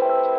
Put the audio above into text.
Bye.